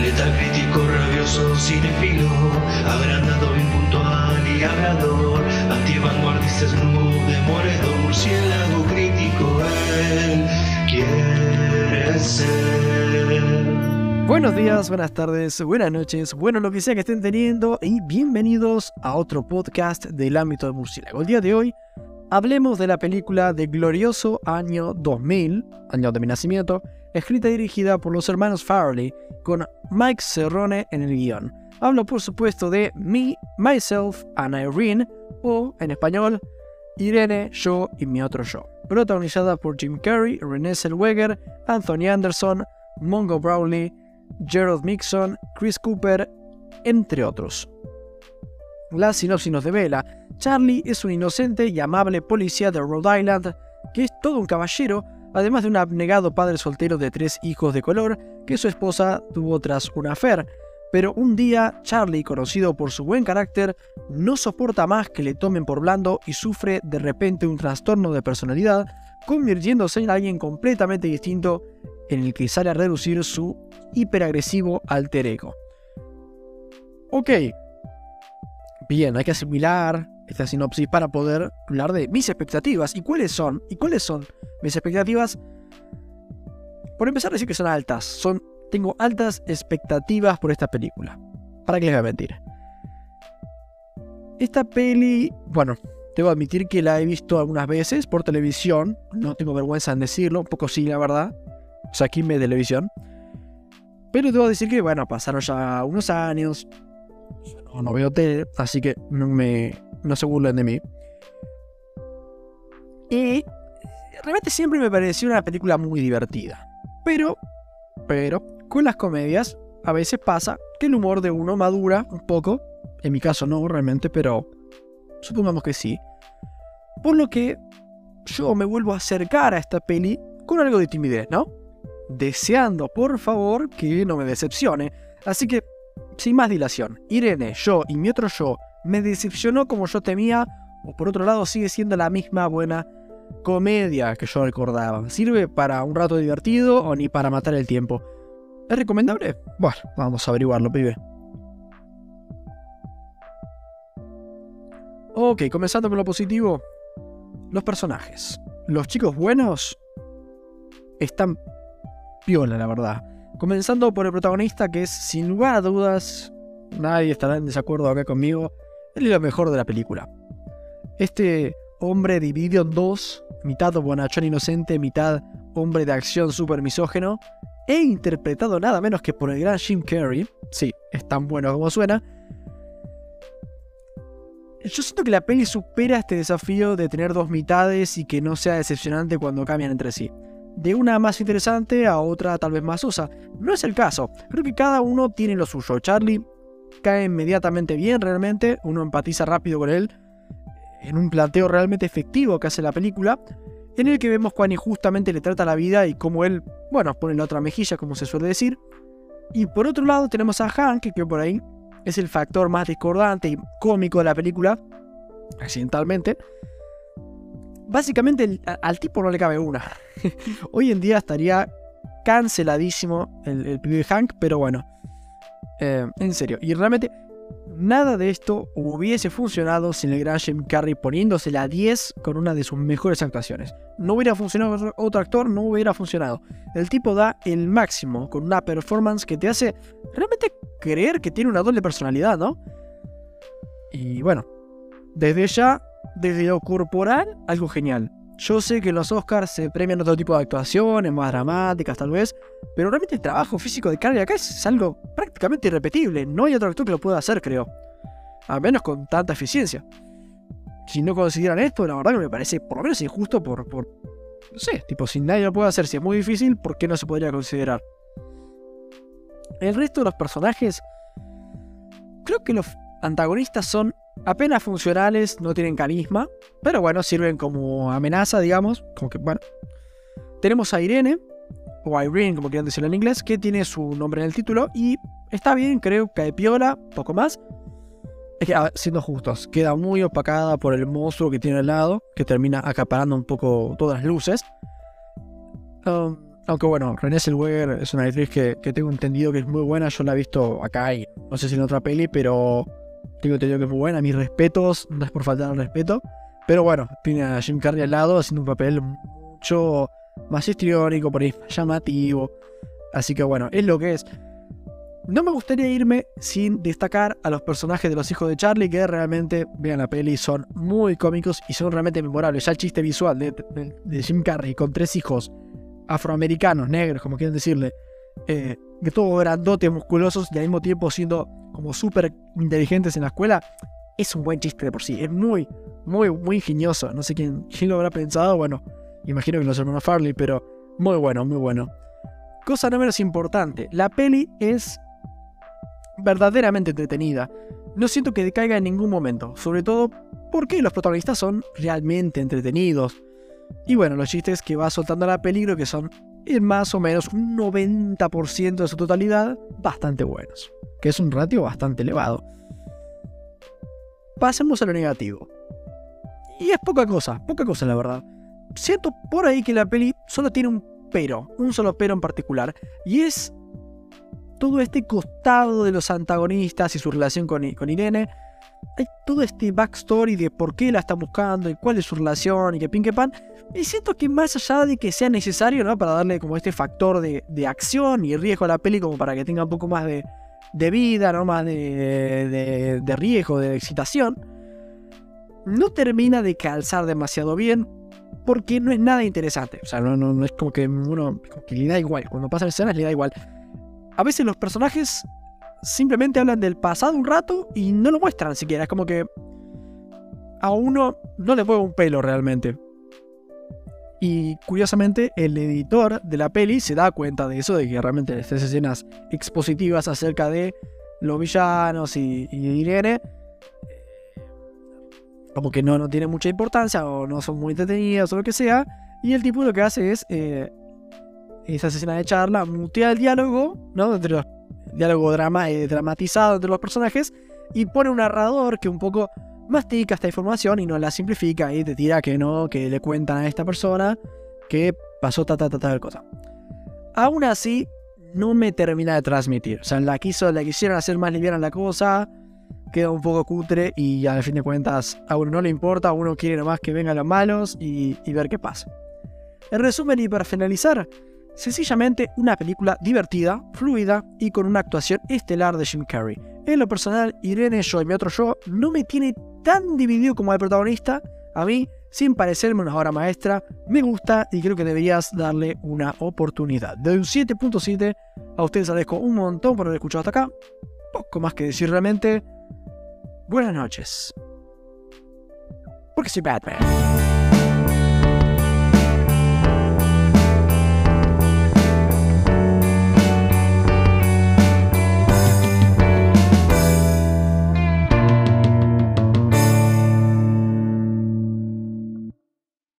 Letal crítico, rabioso, cinefilo, agrandado, impuntual y hablador, antivanguardista, snoop, demoledor, murciélago crítico, él quiere ser. Buenos días, buenas tardes, buenas noches, bueno lo que sea que estén teniendo y bienvenidos a otro podcast del ámbito de murciélago. El día de hoy hablemos de la película de glorioso año 2000, año de mi nacimiento, escrita y dirigida por los hermanos Farley, con Mike Cerrone en el guion. Hablo por supuesto de Me, Myself and Irene, o en español, Irene, yo y mi otro yo. Protagonizada por Jim Carrey, Renée Zellweger, Anthony Anderson, Mongo Brownlee, Gerald Mixon, Chris Cooper, entre otros. La sinopsis nos devela, Charlie es un inocente y amable policía de Rhode Island que es todo un caballero, además de un abnegado padre soltero de tres hijos de color que su esposa tuvo tras una affair. Pero un día, Charlie, conocido por su buen carácter, no soporta más que le tomen por blando y sufre de repente un trastorno de personalidad, convirtiéndose en alguien completamente distinto en el que sale a reducir su hiperagresivo alter ego. Ok, bien, hay que asimilar esta sinopsis para poder hablar de mis expectativas. ¿Y cuáles son? ¿Y cuáles son mis expectativas? Por empezar a decir que son altas. Son, tengo altas expectativas por esta película. ¿Para qué les voy a mentir? Esta peli, bueno, Debo admitir que la he visto algunas veces por televisión. No tengo vergüenza en decirlo. Un poco sí, la verdad. O sea, aquí me televisión. Pero debo decir que, bueno, pasaron ya unos años. No, no veo tele, así que me, no se burlen de mí. Y realmente siempre me pareció una película muy divertida. Pero, pero, con las comedias a veces pasa que el humor de uno madura un poco. En mi caso no, realmente, pero supongamos que sí. Por lo que yo me vuelvo a acercar a esta peli con algo de timidez, ¿no? Deseando, por favor, que no me decepcione. Así que, sin más dilación, Irene, yo y mi otro yo me decepcionó como yo temía, o por otro lado sigue siendo la misma buena comedia que yo recordaba. ¿Sirve para un rato divertido o ni para matar el tiempo? ¿Es recomendable? Bueno, vamos a averiguarlo, pibe. Ok, comenzando con lo positivo. Los personajes. Los chicos buenos están piola, la verdad. Comenzando por el protagonista, que es sin lugar a dudas, nadie estará en desacuerdo acá conmigo, es lo mejor de la película. Este hombre dividido en dos, mitad bonachón inocente, mitad hombre de acción super misógeno, e interpretado nada menos que por el gran Jim Carrey, sí, es tan bueno como suena, yo siento que la peli supera este desafío de tener dos mitades y que no sea decepcionante cuando cambian entre sí. De una más interesante a otra tal vez más sosa. No es el caso. Creo que cada uno tiene lo suyo. Charlie cae inmediatamente bien realmente. Uno empatiza rápido con él. En un planteo realmente efectivo que hace la película. En el que vemos cuán injustamente le trata la vida y cómo él, bueno, pone la otra mejilla como se suele decir. Y por otro lado tenemos a Hank, que por ahí es el factor más discordante y cómico de la película, accidentalmente. Básicamente al tipo no le cabe una. Hoy en día estaría canceladísimo el, el pibe Hank, pero bueno, eh, en serio. Y realmente nada de esto hubiese funcionado sin el gran Jim Carrey poniéndose la 10 con una de sus mejores actuaciones. No hubiera funcionado otro actor, no hubiera funcionado. El tipo da el máximo con una performance que te hace realmente creer que tiene una doble personalidad, ¿no? Y bueno, desde ya, desde lo corporal, algo genial. Yo sé que los Oscars se premian otro tipo de actuaciones, más dramáticas tal vez, pero realmente el trabajo físico de Carrey acá es algo prácticamente irrepetible. No hay otro actor que lo pueda hacer, creo. A menos con tanta eficiencia. Si no consideran esto, la verdad que me parece por lo menos injusto por, por... No sé, tipo, si nadie lo puede hacer, si es muy difícil, ¿por qué no se podría considerar? El resto de los personajes... Creo que los antagonistas son apenas funcionales, no tienen carisma, pero bueno, sirven como amenaza, digamos, como que, bueno. Tenemos a Irene, o Irene, como quieran decirlo en inglés, que tiene su nombre en el título y está bien, creo, cae piola, poco más. Es que, siendo justos, queda muy opacada por el monstruo que tiene al lado, que termina acaparando un poco todas las luces. Um, Aunque bueno, Renée Zellweger es una actriz que, que, tengo entendido que es muy buena. Yo la he visto acá y no sé si en otra peli, pero tengo entendido que muy buena. Mis respetos, no es por faltar al respeto. Pero bueno, tiene a Jim Carrey al lado haciendo un papel mucho más histriónico, por ahí llamativo. Así que bueno, es lo que es. No me gustaría irme sin destacar a los personajes de los hijos de Charlie, que realmente, vean la peli, son muy cómicos y son realmente memorables. Ya el chiste visual de, Jim Carrey con tres hijos afroamericanos, negros, como quieren decirle, eh, todos grandotes, musculosos y al mismo tiempo siendo como súper inteligentes en la escuela, es un buen chiste de por sí. Es muy, muy, muy ingenioso. No sé quién, quién lo habrá pensado. Bueno, imagino que los hermanos Farley, pero muy bueno, muy bueno. Cosa no menos importante, la peli es verdaderamente entretenida. No siento que decaiga en ningún momento, sobre todo porque los protagonistas son realmente entretenidos. Y bueno, los chistes que va soltando la película que son en más o menos un 90% de su totalidad bastante buenos, que es un ratio bastante elevado. Pasemos a lo negativo. Y es poca cosa, poca cosa la verdad. Siento por ahí que la peli solo tiene un pero, un solo pero en particular, y es todo este costado de los antagonistas y su relación con, con Irene. Hay todo este backstory de por qué la están buscando y cuál es su relación y que pin que pan. Y siento que más allá de que sea necesario, ¿no? Para darle como este factor de, acción y riesgo a la peli, como para que tenga un poco más de, vida, ¿no? Más de, de, riesgo, de excitación. No termina de calzar demasiado bien porque no es nada interesante. O sea, no, no, es como que uno le da igual. Cuando pasa escenas le da igual a veces los personajes simplemente hablan del pasado un rato y no lo muestran siquiera. Es como que a uno no le mueve un pelo realmente. Y curiosamente, el editor de la peli se da cuenta de eso, de que realmente estas escenas expositivas acerca de los villanos y, y Irene, como que no, no tienen mucha importancia o no son muy entretenidas o lo que sea. Y el tipo lo que hace es eh, esa escena de charla, mutea el diálogo, ¿no? Entre los, diálogo drama, eh, dramatizado entre los personajes y pone un narrador que un poco mastica esta información y no la simplifica y te tira que no, que le cuentan a esta persona que pasó ta ta ta tal cosa. Aún así, no me termina de transmitir. O sea, la quiso, la quisieron hacer más liviana la cosa, queda un poco cutre y al fin de cuentas a uno no le importa, a uno quiere nomás que vengan los malos y, y ver qué pasa. En resumen y para finalizar, Sencillamente una película divertida, fluida y con una actuación estelar de Jim Carrey. En lo personal, Irene Yo y mi otro yo no me tiene tan dividido como el protagonista. A mí, sin parecerme una obra maestra, me gusta y creo que deberías darle una oportunidad. De un 7.7, a ustedes agradezco un montón por haber escuchado hasta acá. Poco más que decir realmente. Buenas noches. Porque soy Batman.